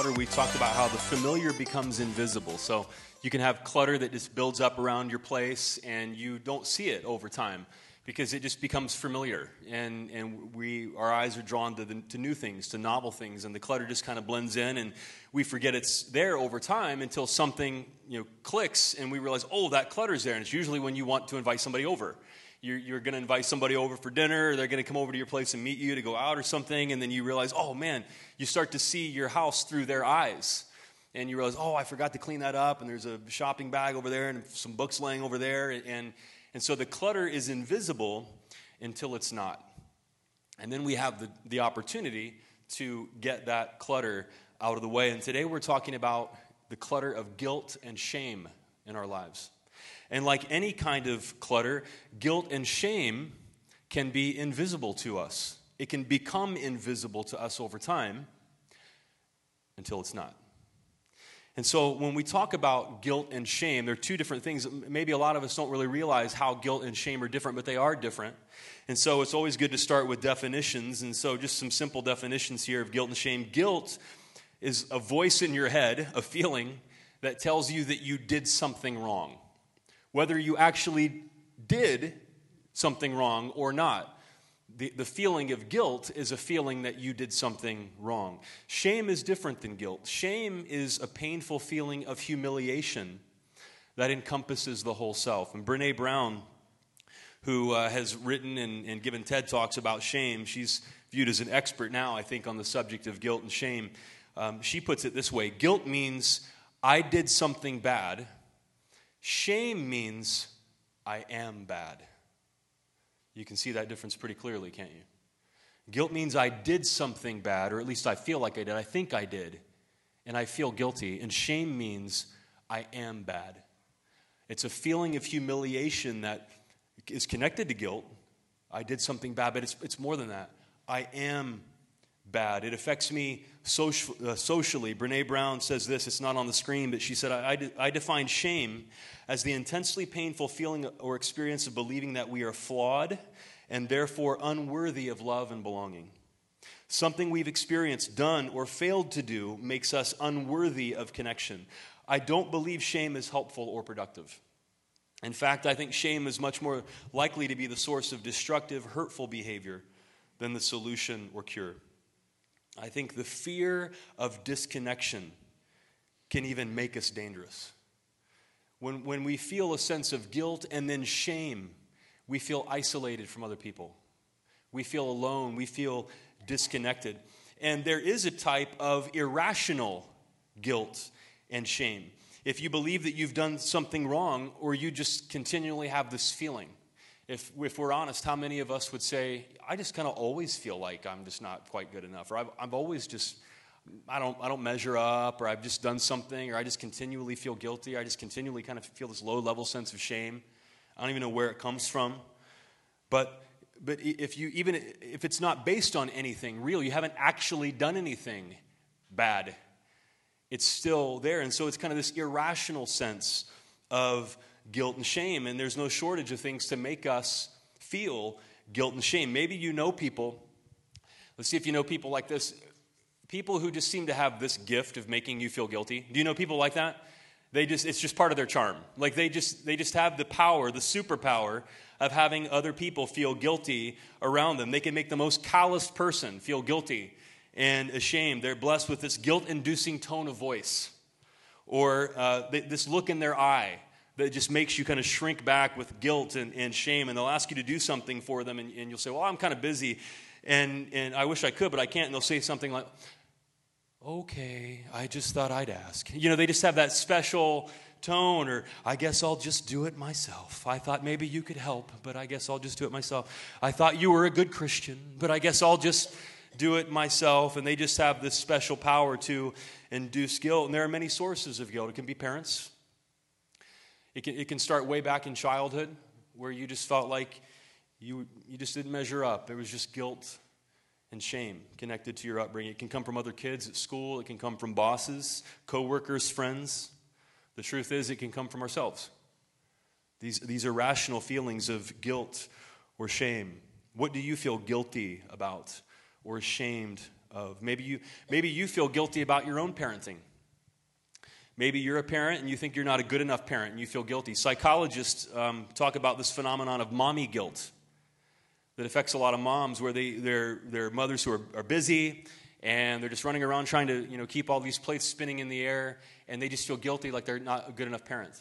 clutter, we talked about how the familiar becomes invisible. So you can have clutter that just builds up around your place and you don't see it over time because it just becomes familiar. And, and we, our eyes are drawn to, the, to new things, to novel things, and the clutter just kind of blends in and we forget it's there over time until something you know, clicks and we realize, oh, that clutter's there. And it's usually when you want to invite somebody over you're, you're going to invite somebody over for dinner, or they're going to come over to your place and meet you to go out or something, and then you realize, oh man, you start to see your house through their eyes. And you realize, oh, I forgot to clean that up, and there's a shopping bag over there, and some books laying over there. And, and so the clutter is invisible until it's not. And then we have the, the opportunity to get that clutter out of the way. And today we're talking about the clutter of guilt and shame in our lives. And like any kind of clutter, guilt and shame can be invisible to us. It can become invisible to us over time until it's not. And so when we talk about guilt and shame, there are two different things. Maybe a lot of us don't really realize how guilt and shame are different, but they are different. And so it's always good to start with definitions. And so just some simple definitions here of guilt and shame. Guilt is a voice in your head, a feeling that tells you that you did something wrong whether you actually did something wrong or not. The, the feeling of guilt is a feeling that you did something wrong. Shame is different than guilt. Shame is a painful feeling of humiliation that encompasses the whole self. And Brene Brown, who uh, has written and, and given TED Talks about shame, she's viewed as an expert now, I think, on the subject of guilt and shame. Um, she puts it this way Guilt means I did something bad Shame means I am bad. You can see that difference pretty clearly, can't you? Guilt means I did something bad, or at least I feel like I did. I think I did, and I feel guilty. And shame means I am bad. It's a feeling of humiliation that is connected to guilt. I did something bad, but it's, it's more than that. I am bad. It affects me social, uh, socially. Brene Brown says this, it's not on the screen, but she said, I, I, de- I define shame as the intensely painful feeling or experience of believing that we are flawed and therefore unworthy of love and belonging. Something we've experienced, done, or failed to do makes us unworthy of connection. I don't believe shame is helpful or productive. In fact, I think shame is much more likely to be the source of destructive, hurtful behavior than the solution or cure. I think the fear of disconnection can even make us dangerous. When, when we feel a sense of guilt and then shame, we feel isolated from other people. We feel alone. We feel disconnected. And there is a type of irrational guilt and shame. If you believe that you've done something wrong, or you just continually have this feeling, if, if we're honest, how many of us would say, I just kind of always feel like I'm just not quite good enough, or I've, I've always just, I don't, I don't measure up, or I've just done something, or I just continually feel guilty, or I just continually kind of feel this low level sense of shame. I don't even know where it comes from. But, but if you, even if it's not based on anything real, you haven't actually done anything bad, it's still there. And so it's kind of this irrational sense of guilt and shame. And there's no shortage of things to make us feel guilt and shame. Maybe you know people. Let's see if you know people like this. People who just seem to have this gift of making you feel guilty. Do you know people like that? They just it's just part of their charm. Like they just they just have the power, the superpower of having other people feel guilty around them. They can make the most calloused person feel guilty and ashamed. They're blessed with this guilt-inducing tone of voice, or uh, this look in their eye that just makes you kind of shrink back with guilt and, and shame. And they'll ask you to do something for them, and, and you'll say, Well, I'm kind of busy, and, and I wish I could, but I can't. And they'll say something like, Okay, I just thought I'd ask. You know, they just have that special tone, or I guess I'll just do it myself. I thought maybe you could help, but I guess I'll just do it myself. I thought you were a good Christian, but I guess I'll just do it myself. And they just have this special power to induce guilt. And there are many sources of guilt. It can be parents, it can, it can start way back in childhood where you just felt like you, you just didn't measure up. It was just guilt and shame connected to your upbringing. It can come from other kids at school, it can come from bosses, coworkers, friends. The truth is, it can come from ourselves. These, these irrational feelings of guilt or shame. What do you feel guilty about or ashamed of. Maybe you, maybe you feel guilty about your own parenting. Maybe you're a parent and you think you're not a good enough parent and you feel guilty. Psychologists um, talk about this phenomenon of mommy guilt that affects a lot of moms where they, they're, they're mothers who are, are busy and they're just running around trying to you know, keep all these plates spinning in the air and they just feel guilty like they're not a good enough parent.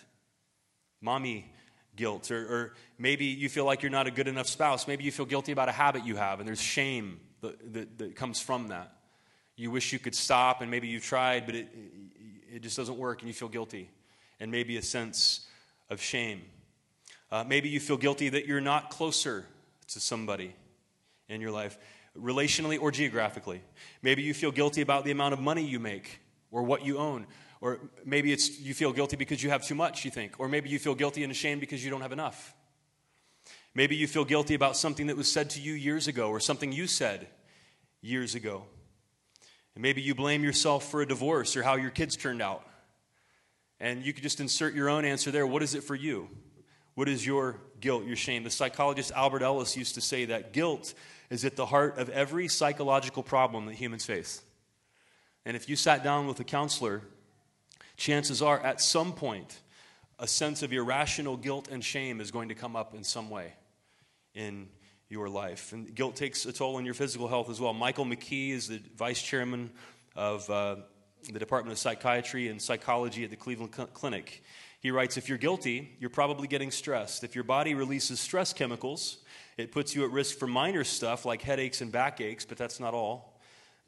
Mommy guilt. Or, or, maybe you feel like you're not a good enough spouse. Maybe you feel guilty about a habit you have and there's shame that, that, that comes from that. You wish you could stop and maybe you've tried, but it, it just doesn't work and you feel guilty. And maybe a sense of shame. Uh, maybe you feel guilty that you're not closer to somebody in your life, relationally or geographically. Maybe you feel guilty about the amount of money you make or what you own. Or maybe it's you feel guilty because you have too much, you think. Or maybe you feel guilty and ashamed because you don't have enough. Maybe you feel guilty about something that was said to you years ago or something you said years ago. And maybe you blame yourself for a divorce or how your kids turned out. And you could just insert your own answer there. What is it for you? What is your guilt, your shame? The psychologist Albert Ellis used to say that guilt is at the heart of every psychological problem that humans face. And if you sat down with a counselor, chances are at some point a sense of irrational guilt and shame is going to come up in some way in your life. And guilt takes a toll on your physical health as well. Michael McKee is the vice chairman of uh, the Department of Psychiatry and Psychology at the Cleveland Clinic. He writes If you're guilty, you're probably getting stressed. If your body releases stress chemicals, it puts you at risk for minor stuff like headaches and backaches, but that's not all.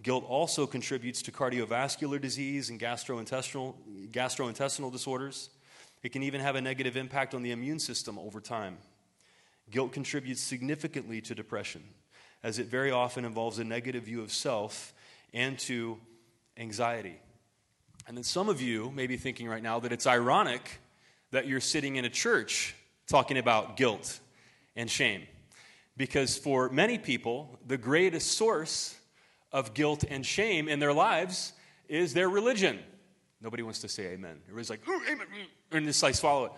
Guilt also contributes to cardiovascular disease and gastrointestinal, gastrointestinal disorders. It can even have a negative impact on the immune system over time. Guilt contributes significantly to depression, as it very often involves a negative view of self and to anxiety. And then some of you may be thinking right now that it's ironic that you're sitting in a church talking about guilt and shame. Because for many people, the greatest source of guilt and shame in their lives is their religion. Nobody wants to say amen. Everybody's like, amen, and just like swallow it.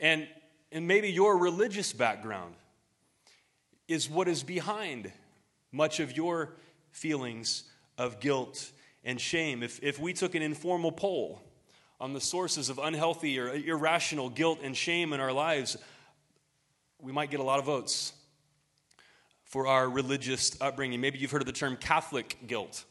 And and maybe your religious background is what is behind much of your feelings of guilt and shame. If, if we took an informal poll on the sources of unhealthy or irrational guilt and shame in our lives, we might get a lot of votes for our religious upbringing. Maybe you've heard of the term Catholic guilt.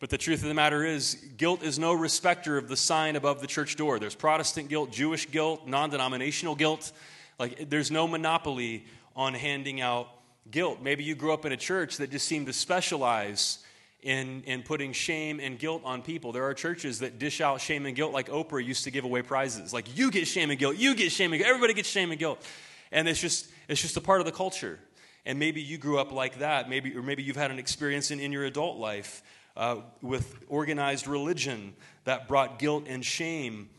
But the truth of the matter is, guilt is no respecter of the sign above the church door. There's Protestant guilt, Jewish guilt, non denominational guilt. Like, there's no monopoly on handing out guilt. Maybe you grew up in a church that just seemed to specialize in, in putting shame and guilt on people. There are churches that dish out shame and guilt like Oprah used to give away prizes. Like, you get shame and guilt, you get shame and guilt, everybody gets shame and guilt. And it's just, it's just a part of the culture. And maybe you grew up like that, maybe, or maybe you've had an experience in, in your adult life uh, with organized religion that brought guilt and shame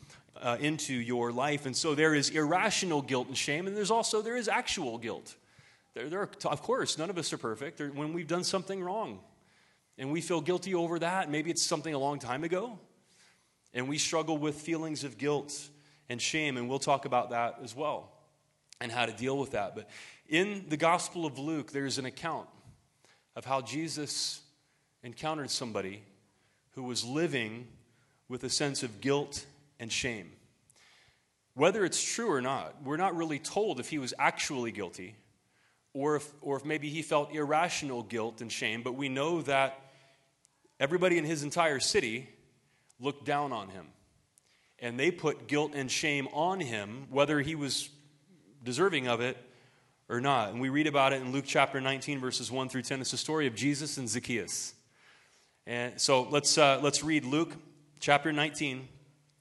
uh, into your life. And so there is irrational guilt and shame, and there's also there is actual guilt. There, there are, of course, none of us are perfect. There, when we've done something wrong, and we feel guilty over that, maybe it's something a long time ago, and we struggle with feelings of guilt and shame, and we'll talk about that as well and how to deal with that. But in the Gospel of Luke, there's an account of how Jesus encountered somebody who was living with a sense of guilt and shame. Whether it's true or not, we're not really told if he was actually guilty or if, or if maybe he felt irrational guilt and shame, but we know that everybody in his entire city looked down on him. And they put guilt and shame on him, whether he was deserving of it or not. And we read about it in Luke chapter 19, verses 1 through 10. It's the story of Jesus and Zacchaeus. And so let's, uh, let's read Luke chapter 19,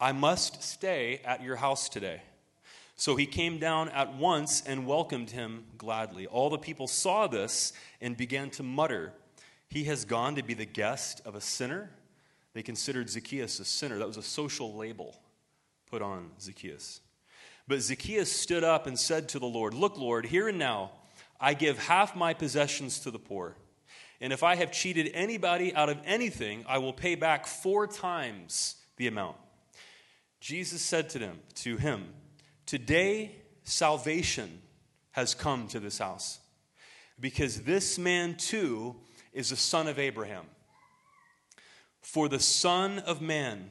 I must stay at your house today. So he came down at once and welcomed him gladly. All the people saw this and began to mutter, He has gone to be the guest of a sinner. They considered Zacchaeus a sinner. That was a social label put on Zacchaeus. But Zacchaeus stood up and said to the Lord, Look, Lord, here and now I give half my possessions to the poor. And if I have cheated anybody out of anything, I will pay back four times the amount. Jesus said to them, to him, Today salvation has come to this house, because this man too is a son of Abraham. For the Son of Man,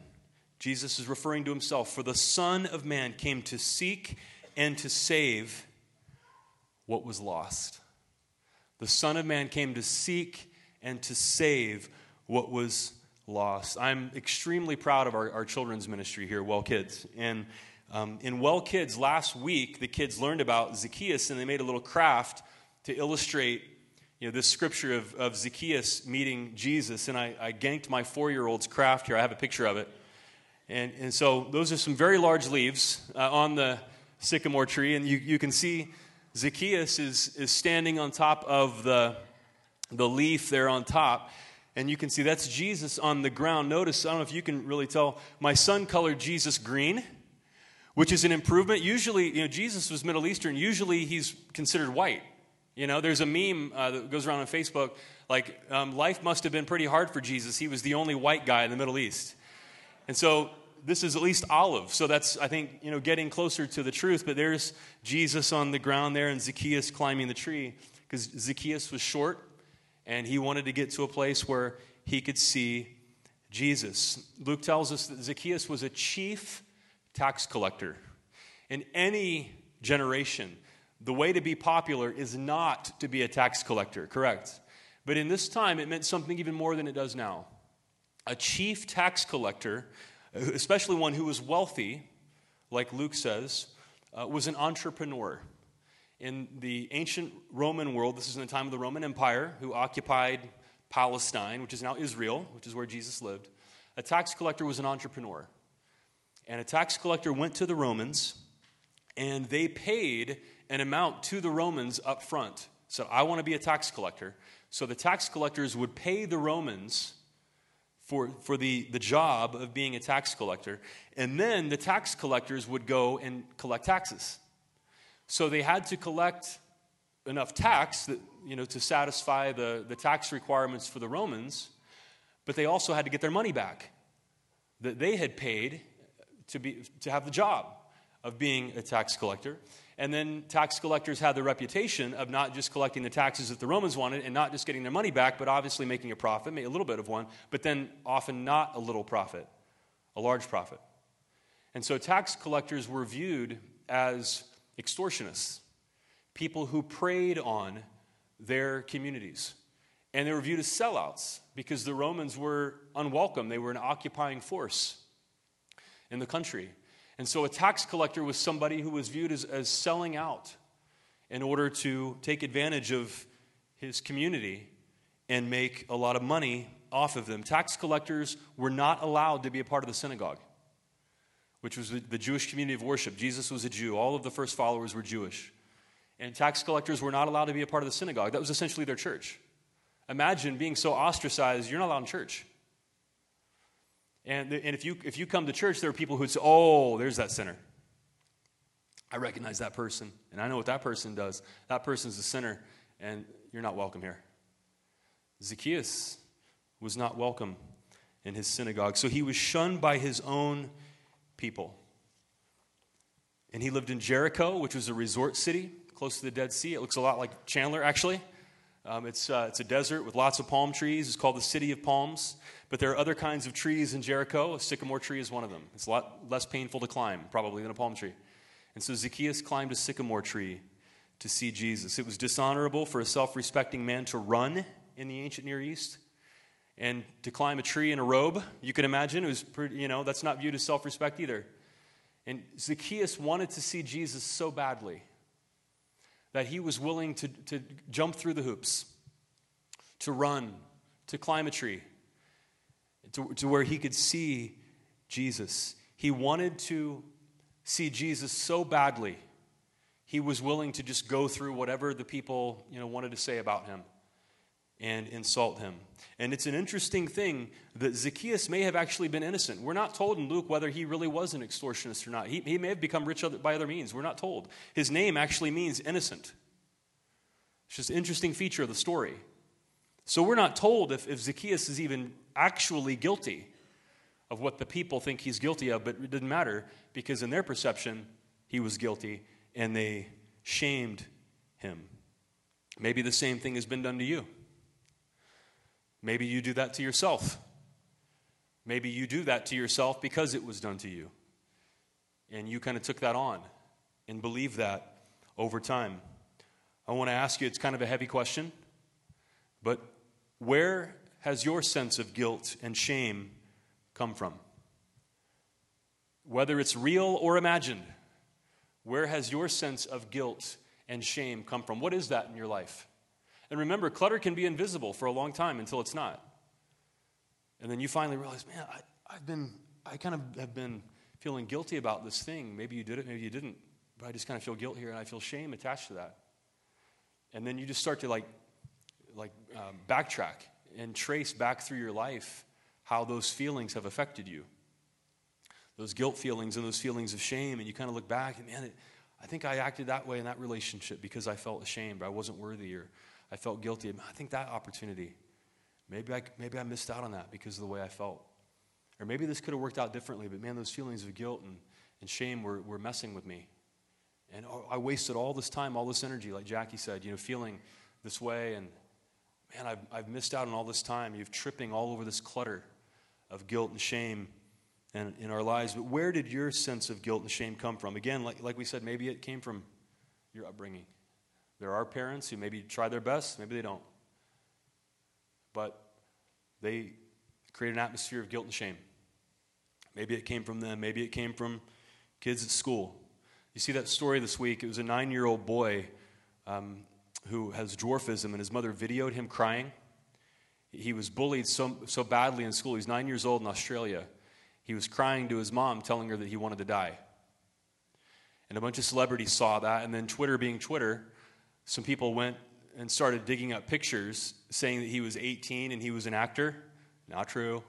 Jesus is referring to himself, for the Son of Man came to seek and to save what was lost. The Son of Man came to seek and to save what was lost. I'm extremely proud of our, our children's ministry here, Well Kids. And um, in Well Kids, last week, the kids learned about Zacchaeus and they made a little craft to illustrate you know, this scripture of, of Zacchaeus meeting Jesus. And I, I ganked my four year old's craft here. I have a picture of it. And, and so those are some very large leaves uh, on the sycamore tree. And you, you can see Zacchaeus is, is standing on top of the, the leaf there on top. And you can see that's Jesus on the ground. Notice, I don't know if you can really tell, my son colored Jesus green, which is an improvement. Usually, you know, Jesus was Middle Eastern. Usually he's considered white. You know, there's a meme uh, that goes around on Facebook like, um, life must have been pretty hard for Jesus. He was the only white guy in the Middle East. And so this is at least olive. So that's, I think, you know, getting closer to the truth. But there's Jesus on the ground there and Zacchaeus climbing the tree because Zacchaeus was short and he wanted to get to a place where he could see Jesus. Luke tells us that Zacchaeus was a chief tax collector. In any generation, the way to be popular is not to be a tax collector, correct? But in this time, it meant something even more than it does now. A chief tax collector, especially one who was wealthy, like Luke says, uh, was an entrepreneur. In the ancient Roman world, this is in the time of the Roman Empire, who occupied Palestine, which is now Israel, which is where Jesus lived. A tax collector was an entrepreneur. And a tax collector went to the Romans, and they paid an amount to the Romans up front. Said, I want to be a tax collector. So the tax collectors would pay the Romans for, for the, the job of being a tax collector. And then the tax collectors would go and collect taxes. So they had to collect enough tax that, you know, to satisfy the, the tax requirements for the Romans, but they also had to get their money back that they had paid to, be, to have the job of being a tax collector. And then tax collectors had the reputation of not just collecting the taxes that the Romans wanted and not just getting their money back, but obviously making a profit, a little bit of one, but then often not a little profit, a large profit. And so tax collectors were viewed as extortionists, people who preyed on their communities. And they were viewed as sellouts because the Romans were unwelcome. They were an occupying force in the country. And so a tax collector was somebody who was viewed as, as selling out in order to take advantage of his community and make a lot of money off of them. Tax collectors were not allowed to be a part of the synagogue, which was the Jewish community of worship. Jesus was a Jew, all of the first followers were Jewish. And tax collectors were not allowed to be a part of the synagogue. That was essentially their church. Imagine being so ostracized, you're not allowed in church. And, and if, you, if you come to church, there are people who say, oh, there's that sinner. I recognize that person, and I know what that person does. That person's a sinner, and you're not welcome here. Zacchaeus was not welcome in his synagogue, so he was shunned by his own people. And he lived in Jericho, which was a resort city close to the Dead Sea. It looks a lot like Chandler, actually. Um, it's, uh, it's a desert with lots of palm trees. It's called the City of Palms. But there are other kinds of trees in Jericho. A sycamore tree is one of them. It's a lot less painful to climb, probably, than a palm tree. And so Zacchaeus climbed a sycamore tree to see Jesus. It was dishonorable for a self respecting man to run in the ancient Near East and to climb a tree in a robe. You can imagine it was pretty, you know, that's not viewed as self respect either. And Zacchaeus wanted to see Jesus so badly that he was willing to, to jump through the hoops, to run, to climb a tree, to, to where he could see Jesus. He wanted to see Jesus so badly, he was willing to just go through whatever the people you know, wanted to say about him. And insult him. And it's an interesting thing that Zacchaeus may have actually been innocent. We're not told in Luke whether he really was an extortionist or not. He, he may have become rich by other means. We're not told. His name actually means innocent. It's just an interesting feature of the story. So we're not told if, if Zacchaeus is even actually guilty of what the people think he's guilty of, but it didn't matter because in their perception, he was guilty and they shamed him. Maybe the same thing has been done to you. Maybe you do that to yourself. Maybe you do that to yourself because it was done to you. And you kind of took that on and believed that over time. I want to ask you, it's kind of a heavy question, but where has your sense of guilt and shame come from? Whether it's real or imagined, where has your sense of guilt and shame come from? What is that in your life? And remember, clutter can be invisible for a long time until it's not. And then you finally realize, man, I, have been, I kind of have been feeling guilty about this thing. Maybe you did it, maybe you didn't. But I just kind of feel guilt here and I feel shame attached to that. And then you just start to like, like um, backtrack and trace back through your life how those feelings have affected you. Those guilt feelings and those feelings of shame. And you kind of look back and, man, it, I think I acted that way in that relationship because I felt ashamed, I wasn't worthy, or I felt guilty. I think that opportunity, maybe I, maybe I missed out on that because of the way I felt. Or maybe this could have worked out differently, but man, those feelings of guilt and, and shame were, were messing with me. And I wasted all this time, all this energy, like Jackie said, you know, feeling this way. And man, I've, I've missed out on all this time. You're tripping all over this clutter of guilt and shame in, in our lives. But where did your sense of guilt and shame come from? Again, like, like we said, maybe it came from your upbringing. There are parents who maybe try their best, maybe they don't. But they create an atmosphere of guilt and shame. Maybe it came from them, maybe it came from kids at school. You see that story this week? It was a nine year old boy um, who has dwarfism, and his mother videoed him crying. He was bullied so, so badly in school. He's nine years old in Australia. He was crying to his mom, telling her that he wanted to die. And a bunch of celebrities saw that, and then Twitter being Twitter, some people went and started digging up pictures saying that he was 18 and he was an actor. Not true.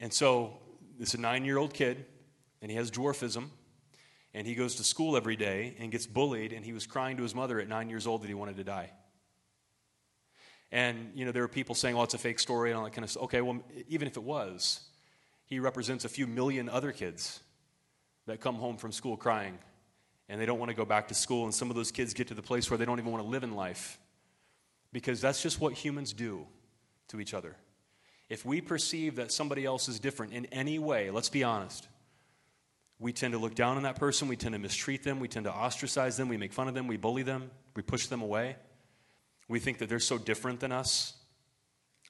And so, this is a nine year old kid, and he has dwarfism, and he goes to school every day and gets bullied, and he was crying to his mother at nine years old that he wanted to die. And, you know, there were people saying, well, it's a fake story and all that kind of stuff. Okay, well, even if it was, he represents a few million other kids that come home from school crying and they don't want to go back to school. And some of those kids get to the place where they don't even want to live in life because that's just what humans do to each other. If we perceive that somebody else is different in any way, let's be honest, we tend to look down on that person, we tend to mistreat them, we tend to ostracize them, we make fun of them, we bully them, we push them away. We think that they're so different than us.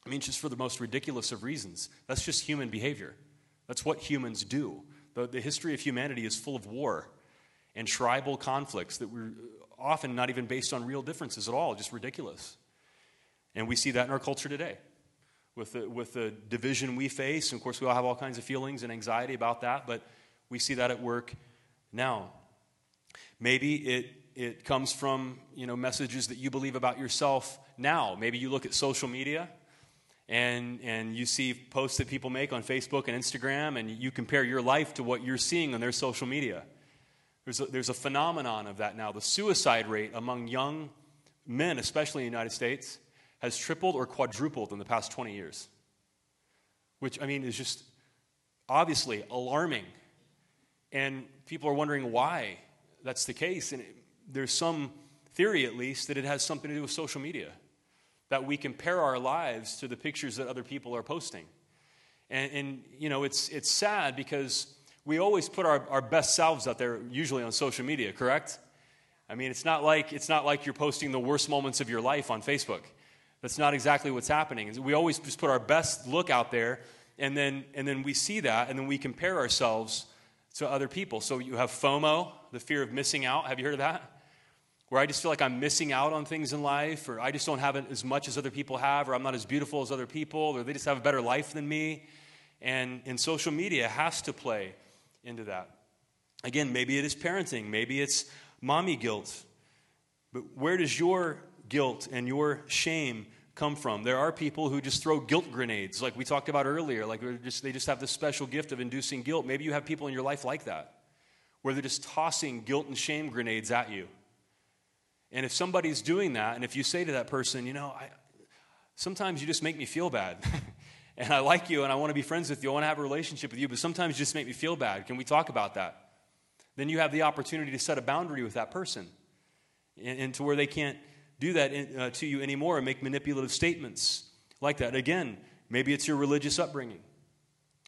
I mean, just for the most ridiculous of reasons. That's just human behavior. That's what humans do. The, the history of humanity is full of war and tribal conflicts that were often not even based on real differences at all, just ridiculous. And we see that in our culture today. With the, with the division we face, and of course, we all have all kinds of feelings and anxiety about that, but we see that at work now. Maybe it, it comes from you know, messages that you believe about yourself now. Maybe you look at social media and, and you see posts that people make on Facebook and Instagram, and you compare your life to what you're seeing on their social media. There's a, there's a phenomenon of that now. The suicide rate among young men, especially in the United States, has tripled or quadrupled in the past 20 years. Which, I mean, is just obviously alarming. And people are wondering why that's the case. And it, there's some theory, at least, that it has something to do with social media. That we compare our lives to the pictures that other people are posting. And, and you know, it's, it's sad because we always put our, our best selves out there, usually on social media, correct? I mean, it's not like it's not like you're posting the worst moments of your life on Facebook. That's not exactly what's happening. We always just put our best look out there, and then and then we see that, and then we compare ourselves to other people. So you have FOMO, the fear of missing out. Have you heard of that? Where I just feel like I'm missing out on things in life, or I just don't have it as much as other people have, or I'm not as beautiful as other people, or they just have a better life than me. And, and social media has to play into that. Again, maybe it is parenting, maybe it's mommy guilt. But where does your guilt and your shame come from. There are people who just throw guilt grenades, like we talked about earlier. Like just, they just have this special gift of inducing guilt. Maybe you have people in your life like that, where they're just tossing guilt and shame grenades at you. And if somebody's doing that, and if you say to that person, you know, I, sometimes you just make me feel bad. and I like you and I want to be friends with you. I want to have a relationship with you, but sometimes you just make me feel bad. Can we talk about that? Then you have the opportunity to set a boundary with that person and, and to where they can't do that in, uh, to you anymore and make manipulative statements like that. Again, maybe it's your religious upbringing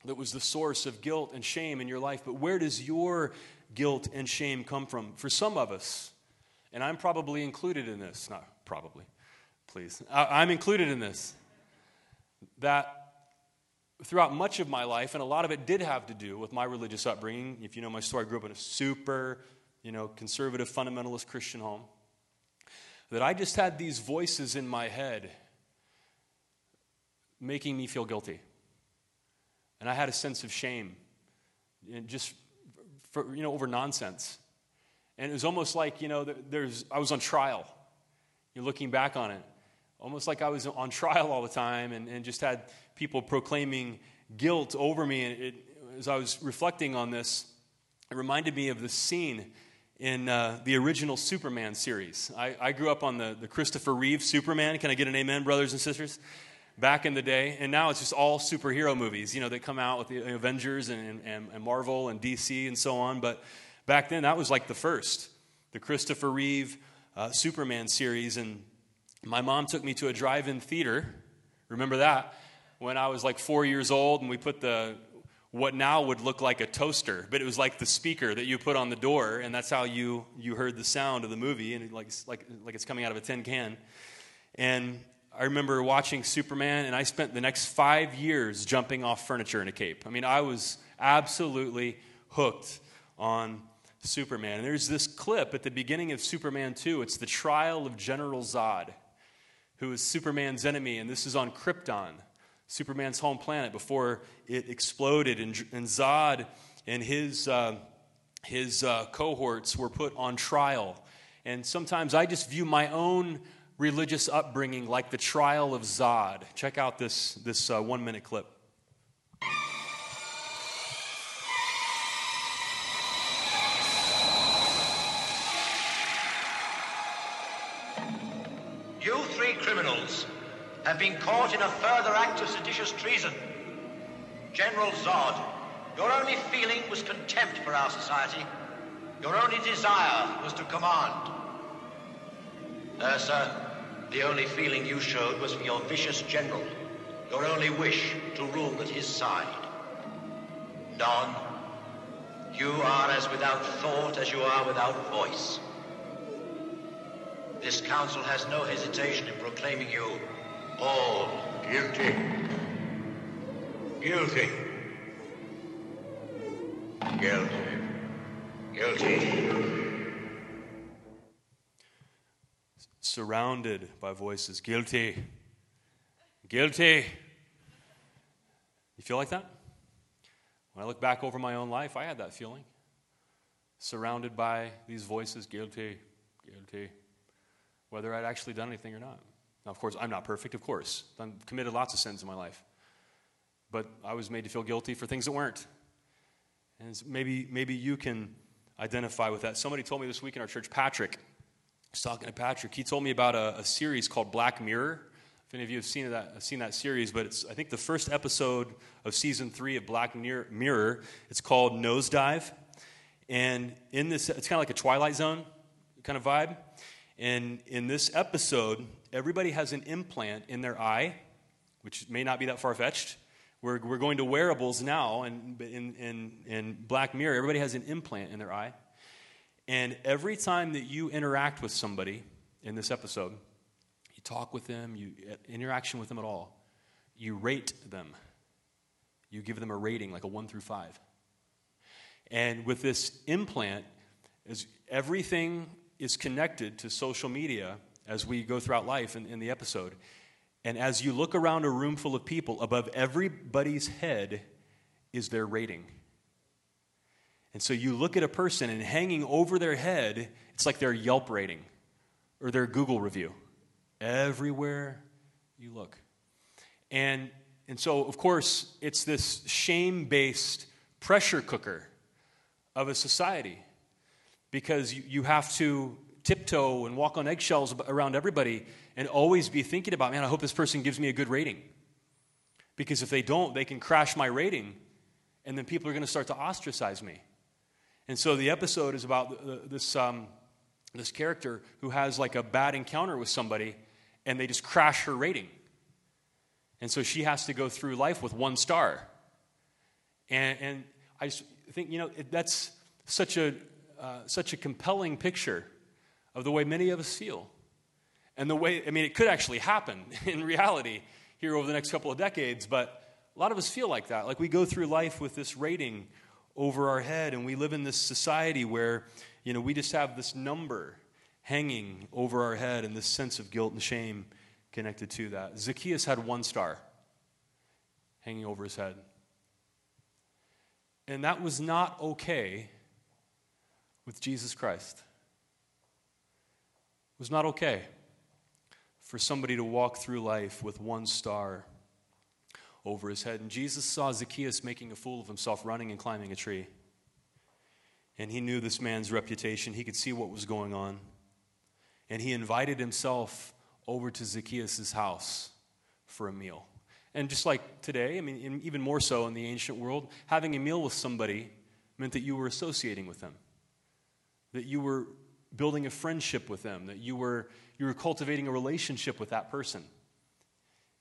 that was the source of guilt and shame in your life, but where does your guilt and shame come from? For some of us, and I'm probably included in this, not probably, please, I, I'm included in this, that throughout much of my life, and a lot of it did have to do with my religious upbringing. If you know my story, I grew up in a super, you know, conservative fundamentalist Christian home that I just had these voices in my head making me feel guilty. And I had a sense of shame, and just for, you know, over nonsense. And it was almost like, you know, there's, I was on trial. You're looking back on it. Almost like I was on trial all the time and, and just had people proclaiming guilt over me. And it, as I was reflecting on this, it reminded me of the scene in uh, the original Superman series. I, I, grew up on the, the Christopher Reeve Superman. Can I get an amen, brothers and sisters? Back in the day. And now it's just all superhero movies, you know, that come out with the Avengers and, and, and Marvel and DC and so on. But back then, that was like the first, the Christopher Reeve uh, Superman series. And my mom took me to a drive in theater. Remember that? When I was like four years old, and we put the what now would look like a toaster, but it was like the speaker that you put on the door, and that's how you, you heard the sound of the movie, and like, like, like it's coming out of a tin can. And I remember watching Superman, and I spent the next five years jumping off furniture in a cape. I mean, I was absolutely hooked on Superman. And there's this clip at the beginning of Superman 2. It's the trial of General Zod, who is Superman's enemy, and this is on Krypton. Superman's home planet before it exploded. And, and Zod and his, uh, his uh, cohorts were put on trial. And sometimes I just view my own religious upbringing like the trial of Zod. Check out this, this uh, one minute clip. Caught in a further act of seditious treason. General Zod, your only feeling was contempt for our society. Your only desire was to command. Ursa, the only feeling you showed was for your vicious general. Your only wish to rule at his side. Non, you are as without thought as you are without voice. This council has no hesitation in proclaiming you all guilty. Guilty. Guilty. Guilty. Surrounded by voices. Guilty. Guilty. You feel like that? When I look back over my own life, I had that feeling. Surrounded by these voices, guilty, guilty, whether I'd actually done anything or not. Now, of course, I'm not perfect, of course. I've committed lots of sins in my life. But I was made to feel guilty for things that weren't. And maybe, maybe you can identify with that. Somebody told me this week in our church, Patrick, I was talking to Patrick, he told me about a, a series called Black Mirror. If any of you have seen that, have seen that series, but it's, I think, the first episode of season three of Black Mirror. It's called Nosedive. And in this, it's kind of like a Twilight Zone kind of vibe. And in this episode, everybody has an implant in their eye, which may not be that far fetched. We're, we're going to wearables now, and in, in, in Black Mirror, everybody has an implant in their eye. And every time that you interact with somebody in this episode, you talk with them, you interaction with them at all, you rate them. You give them a rating, like a one through five. And with this implant, as everything is connected to social media as we go throughout life in, in the episode. And as you look around a room full of people, above everybody's head is their rating. And so you look at a person, and hanging over their head, it's like their Yelp rating or their Google review. Everywhere you look. And, and so, of course, it's this shame based pressure cooker of a society because you, you have to tiptoe and walk on eggshells around everybody and always be thinking about, man, I hope this person gives me a good rating. Because if they don't, they can crash my rating, and then people are going to start to ostracize me. And so the episode is about this, um, this character who has like a bad encounter with somebody, and they just crash her rating. And so she has to go through life with one star. And, and I just think, you know, it, that's such a, uh, such a compelling picture of the way many of us feel. And the way, I mean, it could actually happen in reality here over the next couple of decades, but a lot of us feel like that. Like we go through life with this rating over our head, and we live in this society where, you know, we just have this number hanging over our head and this sense of guilt and shame connected to that. Zacchaeus had one star hanging over his head. And that was not okay with Jesus Christ. It was not okay for somebody to walk through life with one star over his head. And Jesus saw Zacchaeus making a fool of himself, running and climbing a tree. And he knew this man's reputation, he could see what was going on. And he invited himself over to Zacchaeus' house for a meal. And just like today, I mean, even more so in the ancient world, having a meal with somebody meant that you were associating with them, that you were building a friendship with them, that you were you were cultivating a relationship with that person.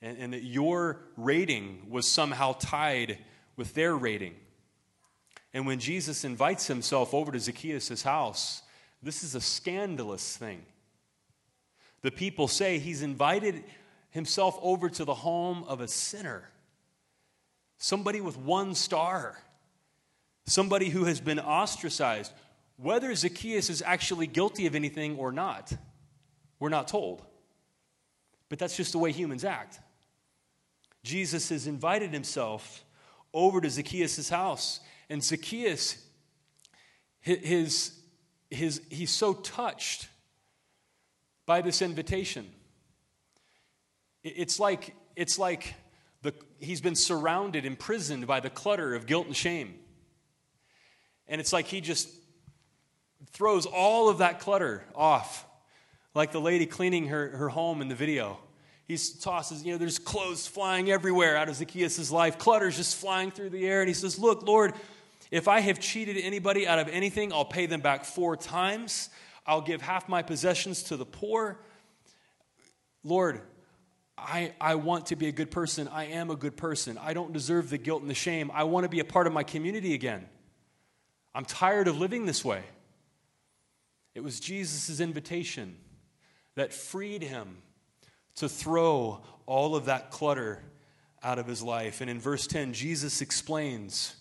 And, and that your rating was somehow tied with their rating. And when Jesus invites himself over to Zacchaeus' house, this is a scandalous thing. The people say he's invited himself over to the home of a sinner, somebody with one star, somebody who has been ostracized. Whether Zacchaeus is actually guilty of anything or not, we're not told. But that's just the way humans act. Jesus has invited himself over to Zacchaeus' house. And Zacchaeus, his, his, he's so touched by this invitation. It's like, it's like the, he's been surrounded, imprisoned by the clutter of guilt and shame. And it's like he just throws all of that clutter off like the lady cleaning her, her home in the video. He tosses, you know, there's clothes flying everywhere out of Zacchaeus' life. Clutter's just flying through the air. And he says, Look, Lord, if I have cheated anybody out of anything, I'll pay them back four times. I'll give half my possessions to the poor. Lord, I, I want to be a good person. I am a good person. I don't deserve the guilt and the shame. I want to be a part of my community again. I'm tired of living this way. It was Jesus' invitation that freed him to throw all of that clutter out of his life. And in verse 10, Jesus explains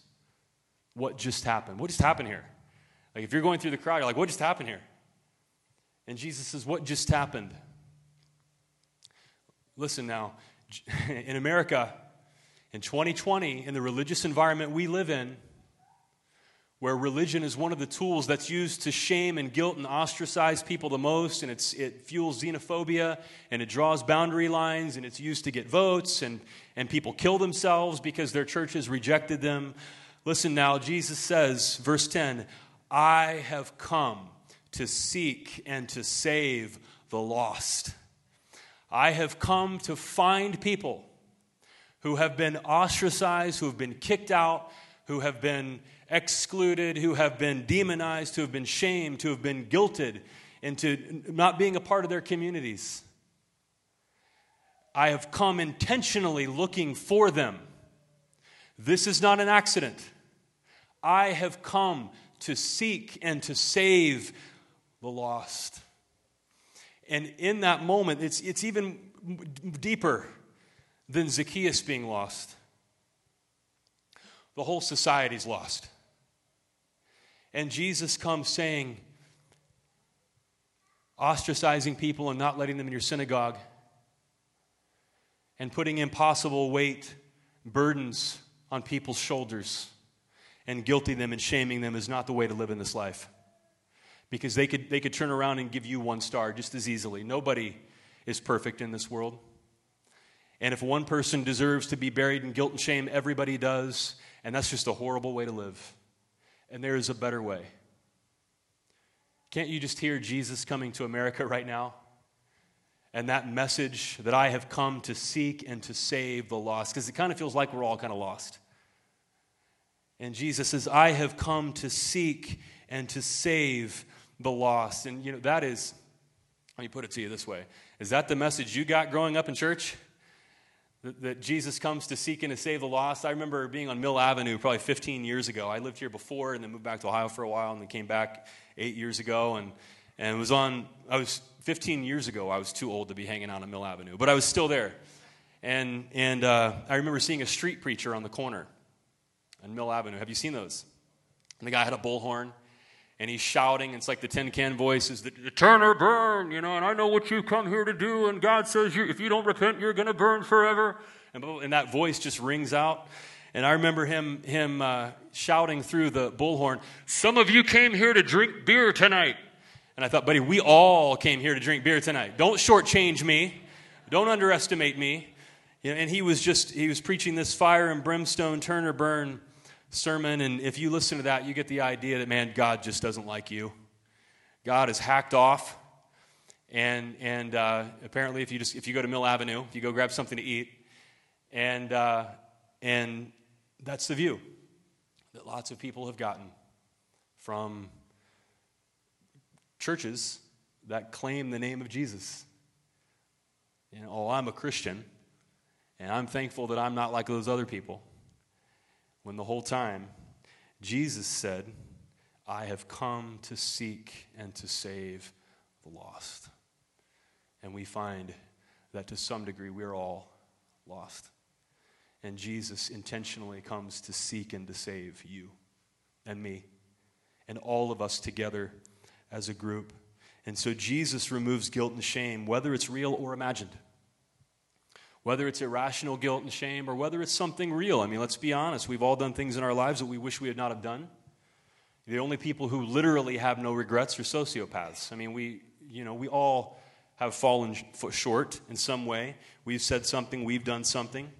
what just happened. What just happened here? Like, if you're going through the crowd, you're like, what just happened here? And Jesus says, What just happened? Listen now, in America, in 2020, in the religious environment we live in, where religion is one of the tools that's used to shame and guilt and ostracize people the most, and it fuels xenophobia, and it draws boundary lines, and it's used to get votes, and, and people kill themselves because their churches rejected them. Listen now, Jesus says, verse 10 I have come to seek and to save the lost. I have come to find people who have been ostracized, who have been kicked out, who have been excluded, who have been demonized, who have been shamed, who have been guilted into not being a part of their communities. I have come intentionally looking for them. This is not an accident. I have come to seek and to save the lost. And in that moment, it's, it's even deeper than Zacchaeus being lost. The whole society's lost. And Jesus comes saying, ostracizing people and not letting them in your synagogue, and putting impossible weight, burdens on people's shoulders, and guilting them and shaming them is not the way to live in this life. Because they could, they could turn around and give you one star just as easily. Nobody is perfect in this world. And if one person deserves to be buried in guilt and shame, everybody does. And that's just a horrible way to live. And there is a better way. Can't you just hear Jesus coming to America right now? And that message that I have come to seek and to save the lost, because it kind of feels like we're all kind of lost. And Jesus says, I have come to seek and to save the lost. And, you know, that is, let me put it to you this way Is that the message you got growing up in church? That, that Jesus comes to seek and to save the lost? I remember being on Mill Avenue probably 15 years ago. I lived here before and then moved back to Ohio for a while and then came back eight years ago. And, and was on, I was 15 years ago, I was too old to be hanging out on Mill Avenue, but I was still there. And, and uh, I remember seeing a street preacher on the corner on Mill Avenue. Have you seen those? And the guy had a bullhorn, and he's shouting. It's like the tin can voice is the, turn or burn, you know, and I know what you've come here to do, and God says you, if you don't repent, you're going to burn forever. And, and, that voice just rings out. And I remember him, him uh, shouting through the bullhorn, Some of you came here to drink beer tonight. And I thought, buddy, we all came here to drink beer tonight. Don't shortchange me. Don't underestimate me. You know, and he was just, he was preaching this fire and brimstone, turn or burn sermon. And if you listen to that, you get the idea that, man, God just doesn't like you. God is hacked off. And, and uh, apparently, if you, just, if you go to Mill Avenue, if you go grab something to eat, and, uh, and that's the view that lots of people have gotten from churches that claim the name of Jesus. You know, oh, I'm a Christian, and I'm thankful that I'm not like those other people. When the whole time, Jesus said, I have come to seek and to save the lost. And we find that to some degree we're all lost. And Jesus intentionally comes to seek and to save you and me and all of us together as a group. And so Jesus removes guilt and shame, whether it's real or imagined. Whether it's irrational guilt and shame or whether it's something real. I mean, let's be honest. We've all done things in our lives that we wish we had not have done. The only people who literally have no regrets are sociopaths. I mean, we, you know, we all have fallen short in some way. We've said something, we've done something.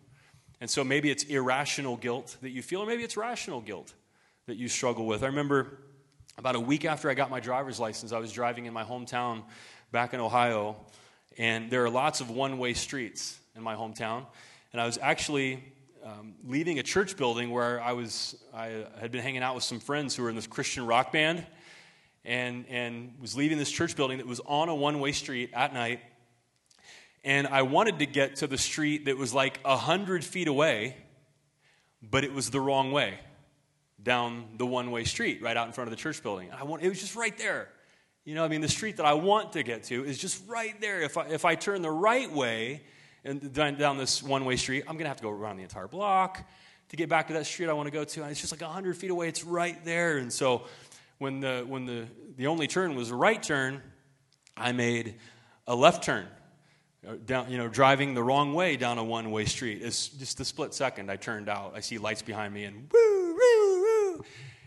And so maybe it's irrational guilt that you feel, or maybe it's rational guilt that you struggle with. I remember about a week after I got my driver's license, I was driving in my hometown back in Ohio, and there are lots of one way streets in my hometown. And I was actually um, leaving a church building where I, was, I had been hanging out with some friends who were in this Christian rock band, and, and was leaving this church building that was on a one way street at night. And I wanted to get to the street that was like a hundred feet away, but it was the wrong way down the one way street right out in front of the church building. I want, it was just right there. You know, I mean, the street that I want to get to is just right there. If I, if I turn the right way and down this one way street, I'm going to have to go around the entire block to get back to that street I want to go to. And it's just like 100 feet away. It's right there. And so when the, when the, the only turn was a right turn, I made a left turn. Uh, down, you know, driving the wrong way down a one way street. It's just a split second. I turned out. I see lights behind me and woo, woo, woo!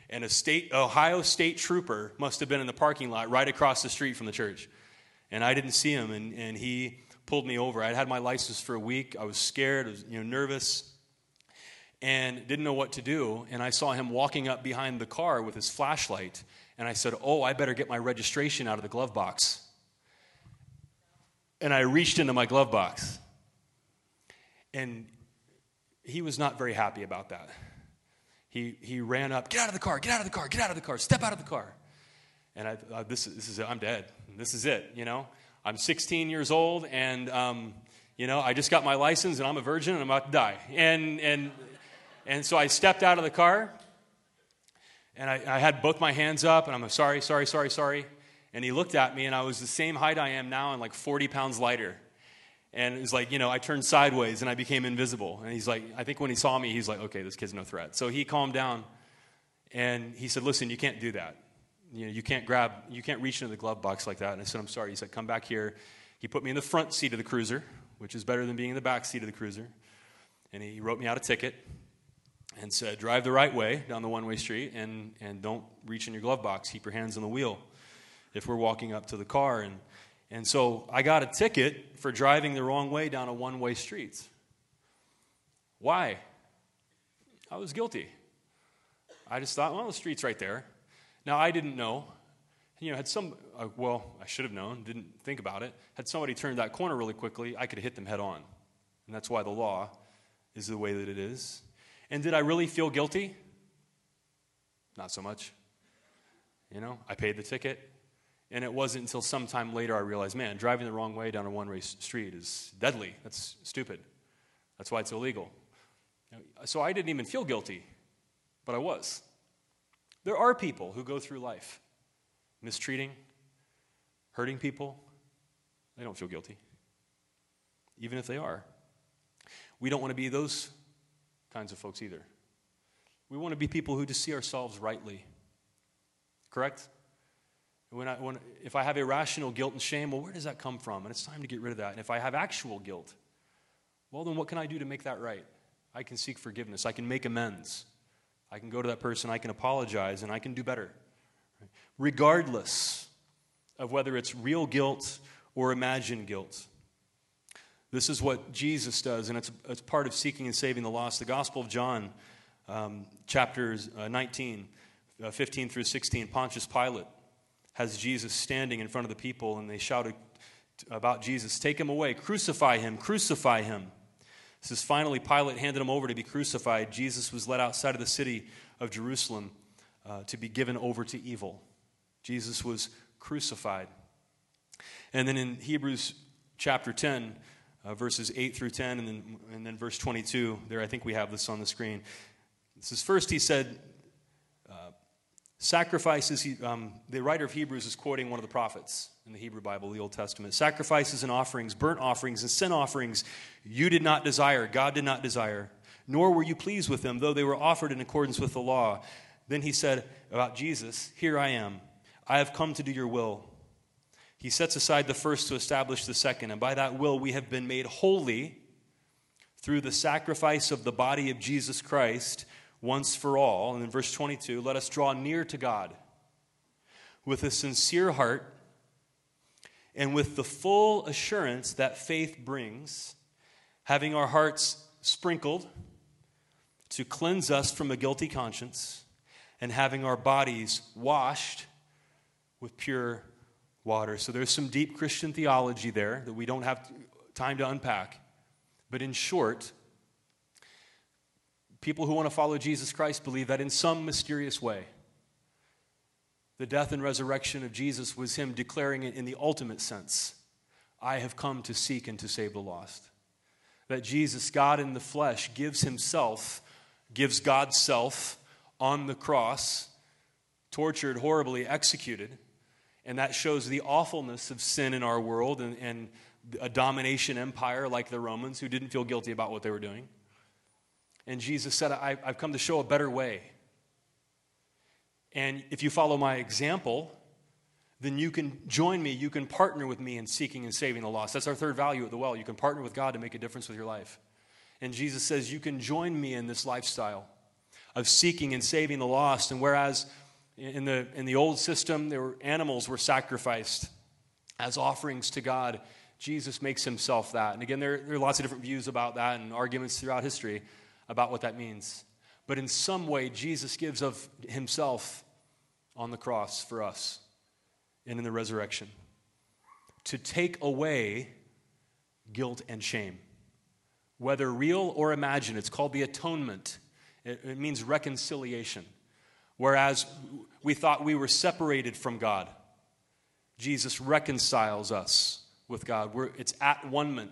and a state Ohio state trooper must have been in the parking lot right across the street from the church. And I didn't see him, and, and he pulled me over. I'd had my license for a week. I was scared, I was you know, nervous, and didn't know what to do. And I saw him walking up behind the car with his flashlight. And I said, Oh, I better get my registration out of the glove box. And I reached into my glove box. And he was not very happy about that he, he ran up, get out of the car, get out of the car, get out of the car, step out of the car. And I, uh, this, this is it, I'm dead. This is it, you know. I'm 16 years old, and, um, you know, I just got my license, and I'm a virgin, and I'm about to die. And, and, and so I stepped out of the car, and I, I had both my hands up, and I'm sorry, sorry, sorry, sorry. And he looked at me, and I was the same height I am now and like 40 pounds lighter. And it was like, you know, I turned sideways and I became invisible. And he's like, I think when he saw me, he's like, okay, this kid's no threat. So he calmed down and he said, listen, you can't do that. You know, you can't grab, you can't reach into the glove box like that. And I said, I'm sorry. He said, come back here. He put me in the front seat of the cruiser, which is better than being in the back seat of the cruiser. And he wrote me out a ticket and said, drive the right way down the one way street and, and don't reach in your glove box. Keep your hands on the wheel if we're walking up to the car. And and so I got a ticket for driving the wrong way down a one way street. Why? I was guilty. I just thought, well, the street's right there. Now, I didn't know. You know, had some, uh, well, I should have known, didn't think about it. Had somebody turned that corner really quickly, I could have hit them head on. And that's why the law is the way that it is. And did I really feel guilty? Not so much. You know, I paid the ticket. And it wasn't until sometime later I realized, man, driving the wrong way down a one way street is deadly. That's stupid. That's why it's illegal. So I didn't even feel guilty, but I was. There are people who go through life mistreating, hurting people. They don't feel guilty, even if they are. We don't want to be those kinds of folks either. We want to be people who just see ourselves rightly. Correct? When I, when, if I have irrational guilt and shame, well, where does that come from? And it's time to get rid of that. And if I have actual guilt, well, then what can I do to make that right? I can seek forgiveness. I can make amends. I can go to that person. I can apologize, and I can do better. Regardless of whether it's real guilt or imagined guilt. This is what Jesus does, and it's, it's part of seeking and saving the lost. The Gospel of John, um, chapters uh, 19, uh, 15 through 16, Pontius Pilate has Jesus standing in front of the people, and they shouted about Jesus Take him away, crucify him, crucify him. This is finally Pilate handed him over to be crucified. Jesus was led outside of the city of Jerusalem uh, to be given over to evil. Jesus was crucified. And then in Hebrews chapter 10, uh, verses 8 through 10, and then, and then verse 22, there I think we have this on the screen. This is first he said, Sacrifices, um, the writer of Hebrews is quoting one of the prophets in the Hebrew Bible, the Old Testament. Sacrifices and offerings, burnt offerings and sin offerings, you did not desire, God did not desire, nor were you pleased with them, though they were offered in accordance with the law. Then he said about Jesus, Here I am, I have come to do your will. He sets aside the first to establish the second, and by that will we have been made holy through the sacrifice of the body of Jesus Christ once for all. And in verse 22, let us draw near to God with a sincere heart and with the full assurance that faith brings, having our hearts sprinkled to cleanse us from a guilty conscience, and having our bodies washed with pure water. So there's some deep Christian theology there that we don't have time to unpack. But in short, people who want to follow Jesus Christ believe that in some mysterious way, the death and resurrection of Jesus was him declaring it in the ultimate sense I have come to seek and to save the lost. That Jesus, God in the flesh, gives himself, gives God's self on the cross, tortured, horribly executed. And that shows the awfulness of sin in our world and, and a domination empire like the Romans who didn't feel guilty about what they were doing. And Jesus said, I've come to show a better way. And if you follow my example, then you can join me, you can partner with me in seeking and saving the lost. That's our third value at the well. You can partner with God to make a difference with your life. And Jesus says, You can join me in this lifestyle of seeking and saving the lost. And whereas in the, in the old system, there were, animals were sacrificed as offerings to God, Jesus makes himself that. And again, there, there are lots of different views about that and arguments throughout history about what that means. But in some way, Jesus gives of himself on the cross for us and in the resurrection to take away guilt and shame. Whether real or imagined, it's called the atonement. It, it means reconciliation. Whereas we thought we were separated from God, Jesus reconciles us with God. We're, it's at one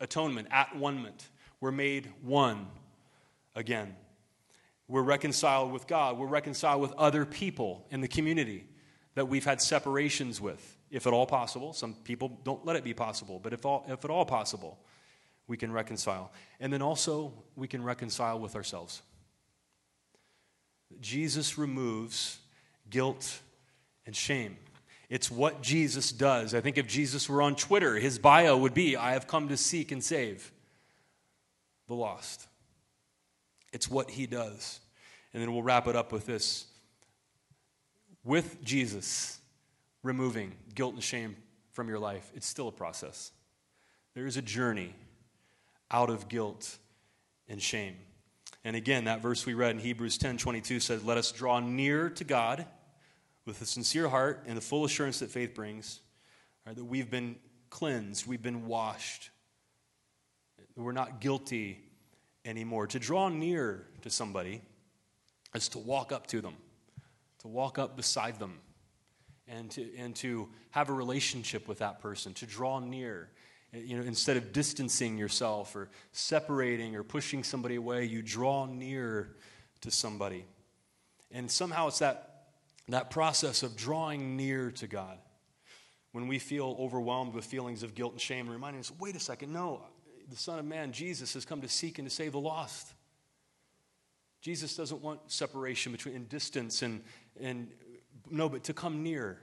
atonement, at one We're made one again. We're reconciled with God. We're reconciled with other people in the community that we've had separations with, if at all possible. Some people don't let it be possible, but if, all, if at all possible, we can reconcile. And then also, we can reconcile with ourselves. Jesus removes guilt and shame. It's what Jesus does. I think if Jesus were on Twitter, his bio would be I have come to seek and save the lost. It's what he does. And then we'll wrap it up with this. With Jesus removing guilt and shame from your life, it's still a process. There is a journey out of guilt and shame. And again, that verse we read in Hebrews 10 22 says, Let us draw near to God with a sincere heart and the full assurance that faith brings, right, that we've been cleansed, we've been washed, that we're not guilty anymore. To draw near to somebody is to walk up to them, to walk up beside them, and to, and to have a relationship with that person, to draw near. Eh, you know, instead of distancing yourself or separating or pushing somebody away, you draw near to somebody. And somehow it's that, that process of drawing near to God. When we feel overwhelmed with feelings of guilt and shame, reminding us, wait a second, no, the Son of Man, Jesus, has come to seek and to save the lost. Jesus doesn't want separation between and distance and, and no, but to come near.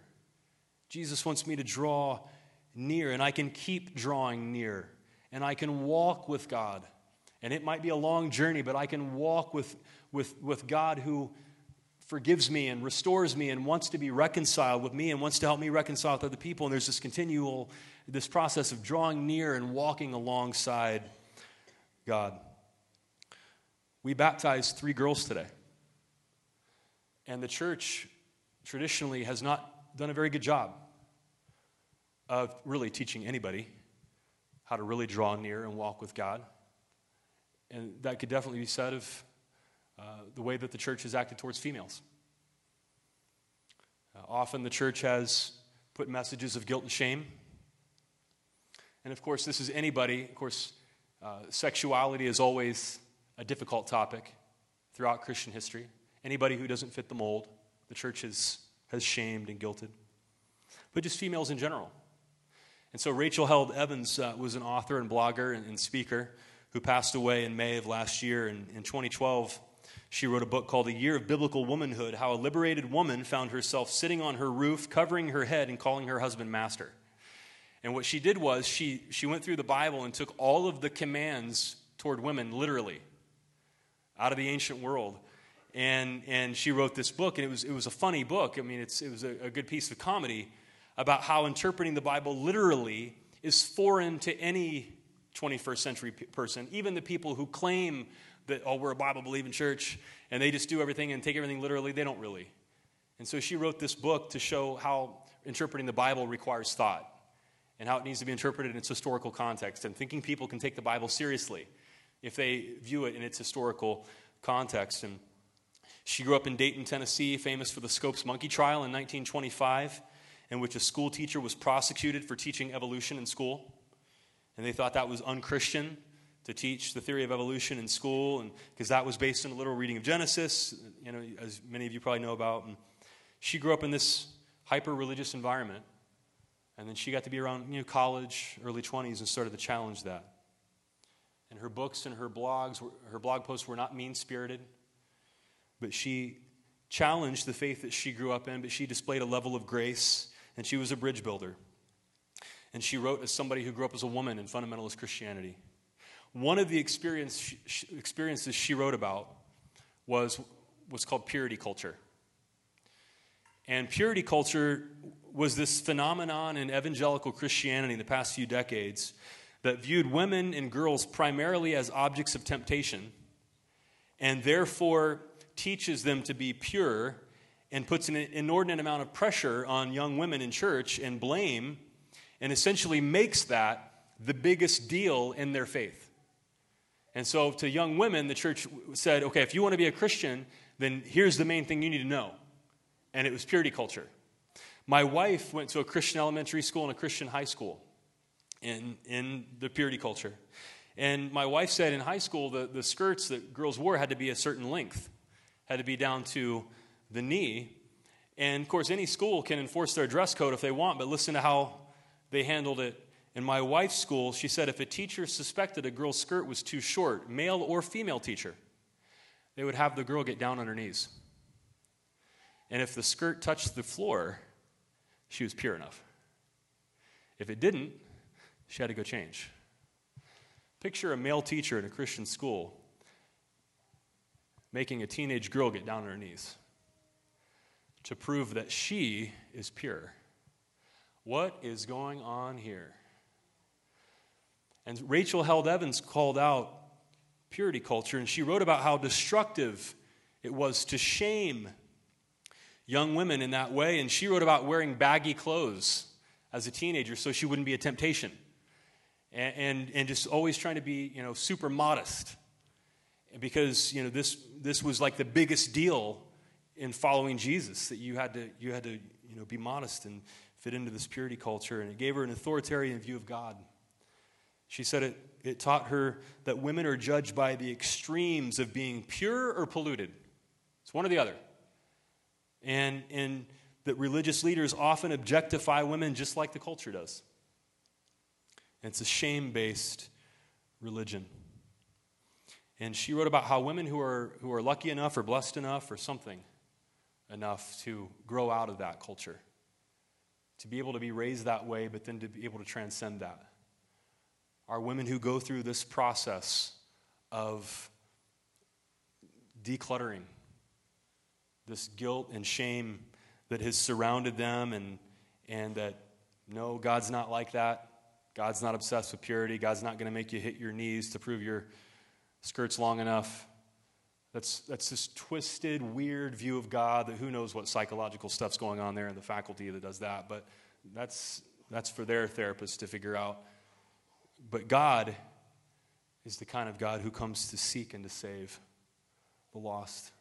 Jesus wants me to draw near, and I can keep drawing near, and I can walk with God. And it might be a long journey, but I can walk with, with, with God who forgives me and restores me and wants to be reconciled with me and wants to help me reconcile with other people. And there's this continual, this process of drawing near and walking alongside God. We baptized three girls today. And the church traditionally has not done a very good job of really teaching anybody how to really draw near and walk with God. And that could definitely be said of uh, the way that the church has acted towards females. Uh, often the church has put messages of guilt and shame. And of course, this is anybody. Of course, uh, sexuality is always a difficult topic throughout Christian history. Anybody who doesn't fit the mold, the church has, has shamed and guilted. But just females in general. And so Rachel Held Evans uh, was an author and blogger and, and, speaker who passed away in May of last year. And in 2012, she wrote a book called A Year of Biblical Womanhood How a Liberated Woman Found Herself Sitting on Her Roof, Covering Her Head, and Calling Her Husband Master. And what she did was she, she went through the Bible and took all of the commands toward women literally out of the ancient world. And, and she wrote this book, and it was, it was a funny book. I mean, it's, it was a, a good piece of comedy about how interpreting the Bible literally is foreign to any 21st century person, even the people who claim that, oh, we're a Bible believing church and they just do everything and take everything literally. They don't really. And so she wrote this book to show how interpreting the Bible requires thought and how it needs to be interpreted in its historical context. And thinking people can take the Bible seriously if they view it in its historical context. And she grew up in Dayton, Tennessee, famous for the Scopes monkey trial in 1925, in which a school teacher was prosecuted for teaching evolution in school. And they thought that was unchristian to teach the theory of evolution in school, and because that was based on a literal reading of Genesis, you know, as many of you probably know about. And she grew up in this hyper religious environment, and then she got to be around you know, college, early 20s, and started to challenge that. And her books and her blogs, her blog posts were not mean spirited, but she challenged the faith that she grew up in, but she displayed a level of grace, and she was a bridge builder. And she wrote as somebody who grew up as a woman in fundamentalist Christianity. One of the experience, experiences she wrote about was what's called purity culture. And purity culture was this phenomenon in evangelical Christianity in the past few decades that viewed women and girls primarily as objects of temptation and therefore teaches them to be pure and puts an inordinate amount of pressure on young women in church and blame and essentially makes that the biggest deal in their faith. And so to young women, the church said, okay, if you want to be a Christian, then here's the main thing you need to know. And it was purity culture. My wife went to a Christian elementary school and a Christian high school in, in the purity culture. And my wife said in high school the, the skirts that girls wore had to be a certain length, had to be down to the knee. And of course, any school can enforce their dress code if they want, but listen to how they handled it. In my wife's school, she said if a teacher suspected a girl's skirt was too short, male or female teacher, they would have the girl get down on her knees. And if the skirt touched the floor, she was pure enough. If it didn't, she had to go change. Picture a male teacher in a Christian school making a teenage girl get down on her knees to prove that she is pure. What is going on here? And Rachel Held Evans called out purity culture, and she wrote about how destructive it was to shame young women in that way. And she wrote about wearing baggy clothes as a teenager so she wouldn't be a temptation. And, and, and just always trying to be, you know, super modest. Because, you know, this, this was like the biggest deal in following Jesus, that you had to, you had to you know, be modest and fit into this purity culture. And it gave her an authoritarian view of God. She said it, it taught her that women are judged by the extremes of being pure or polluted. It's one or the other. And, and that religious leaders often objectify women just like the culture does. And it's a shame based religion. And she wrote about how women who are, who are lucky enough or blessed enough or something enough to grow out of that culture, to be able to be raised that way, but then to be able to transcend that, are women who go through this process of decluttering this guilt and shame that has surrounded them, and, and that no, God's not like that. God's not obsessed with purity. God's not going to make you hit your knees to prove your skirt's long enough. That's, that's this twisted, weird view of God that who knows what psychological stuff's going on there in the faculty that does that. But that's, that's for their therapist to figure out. But God is the kind of God who comes to seek and to save the lost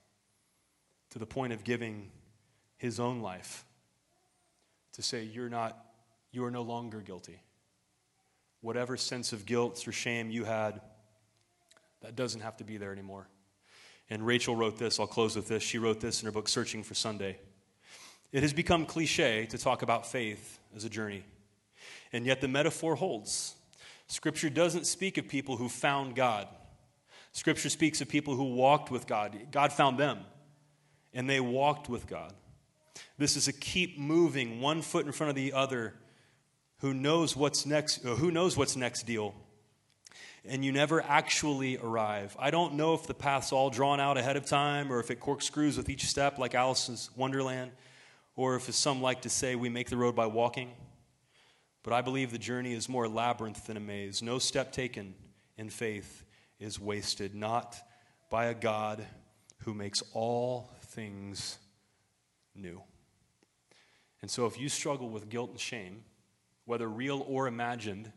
to the point of giving his own life to say, You're not, you are no longer guilty. Whatever sense of guilt or shame you had, that doesn't have to be there anymore. And Rachel wrote this, I'll close with this. She wrote this in her book, Searching for Sunday. It has become cliche to talk about faith as a journey, and yet the metaphor holds. Scripture doesn't speak of people who found God. Scripture speaks of people who walked with God. God found them and they walked with God. This is a keep moving, one foot in front of the other, who knows what's next, uh, who knows what's next deal. And you never actually arrive. I don't know if the path's all drawn out ahead of time or if it corkscrews with each step like Alice's Wonderland, or if, as some like to say, we make the road by walking. But I believe the journey is more labyrinth than a maze. No step taken in faith is wasted, not by a God who makes all things new. And so, if you struggle with guilt and shame, whether real or imagined,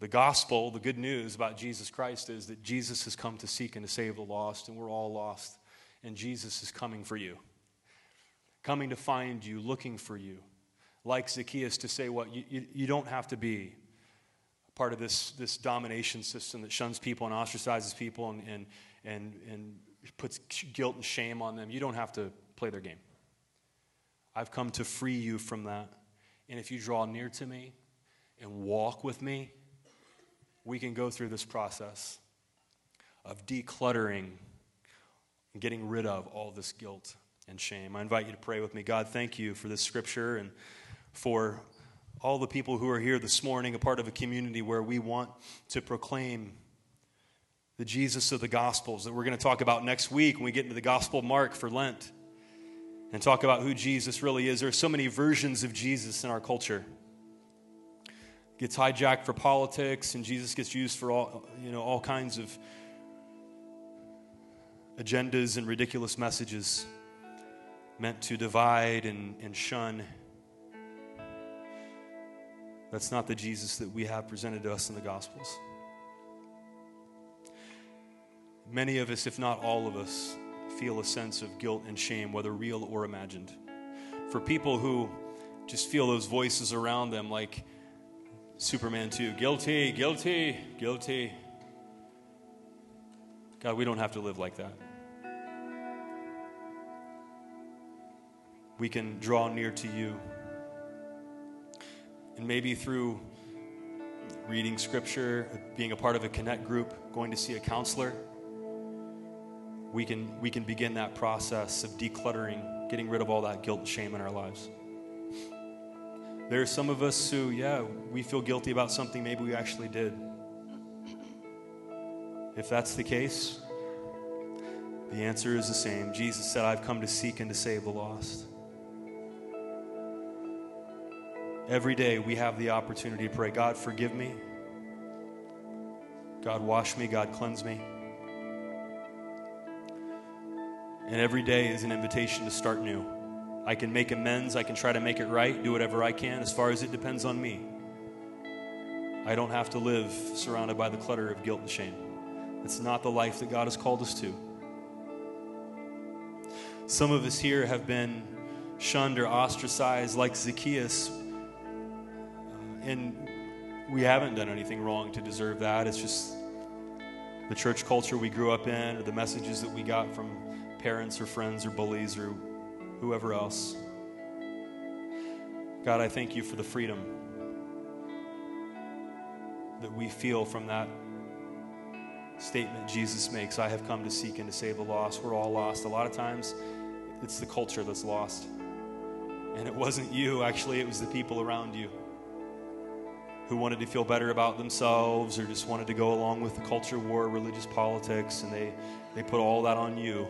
the gospel, the good news about Jesus Christ is that Jesus has come to seek and to save the lost, and we're all lost. And Jesus is coming for you, coming to find you, looking for you. Like Zacchaeus, to say what? You, you, you don't have to be part of this, this domination system that shuns people and ostracizes people and, and, and, and puts guilt and shame on them. You don't have to play their game. I've come to free you from that. And if you draw near to me and walk with me, we can go through this process of decluttering and getting rid of all this guilt and shame. I invite you to pray with me. God, thank you for this scripture and for all the people who are here this morning, a part of a community where we want to proclaim the Jesus of the Gospels that we're going to talk about next week when we get into the Gospel Mark for Lent and talk about who Jesus really is. There are so many versions of Jesus in our culture. It gets hijacked for politics, and Jesus gets used for all, you know, all kinds of agendas and ridiculous messages meant to divide and, and shun. That's not the Jesus that we have presented to us in the Gospels. Many of us, if not all of us, feel a sense of guilt and shame, whether real or imagined. For people who just feel those voices around them, like Superman 2 guilty, guilty, guilty. God, we don't have to live like that. We can draw near to you. And maybe through reading scripture, being a part of a connect group, going to see a counselor we can, we can begin that process of decluttering, getting rid of all that guilt and shame in our lives. There are some of us who, yeah, we feel guilty about something maybe we actually did. If that's the case, the answer is the same. Jesus said, I've come to seek and to save the lost. Every day we have the opportunity to pray, God, forgive me. God, wash me. God, cleanse me. And every day is an invitation to start new. I can make amends, I can try to make it right, do whatever I can as far as it depends on me. I don't have to live surrounded by the clutter of guilt and shame. It's not the life that God has called us to. Some of us here have been shunned or ostracized like Zacchaeus, and we haven't done anything wrong to deserve that. It's just the church culture we grew up in, or the messages that we got from parents or friends or bullies or whoever else. God, I thank you for the freedom that we feel from that statement Jesus makes I have come to seek and to save the lost. We're all lost. A lot of times, it's the culture that's lost. And it wasn't you, actually, it was the people around you who wanted to feel better about themselves or just wanted to go along with the culture war, religious politics, and they, they put all that on you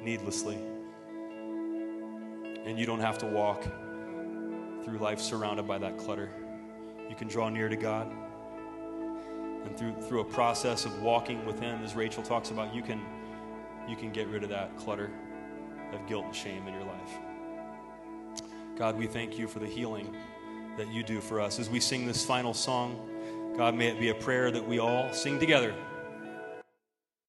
needlessly. And you don't have to walk through life surrounded by that clutter. You can draw near to God. And through, through a process of walking with Him, as Rachel talks about, you can, you can get rid of that clutter of guilt and shame in your life. God, we thank you for the healing that you do for us. As we sing this final song, God, may it be a prayer that we all sing together.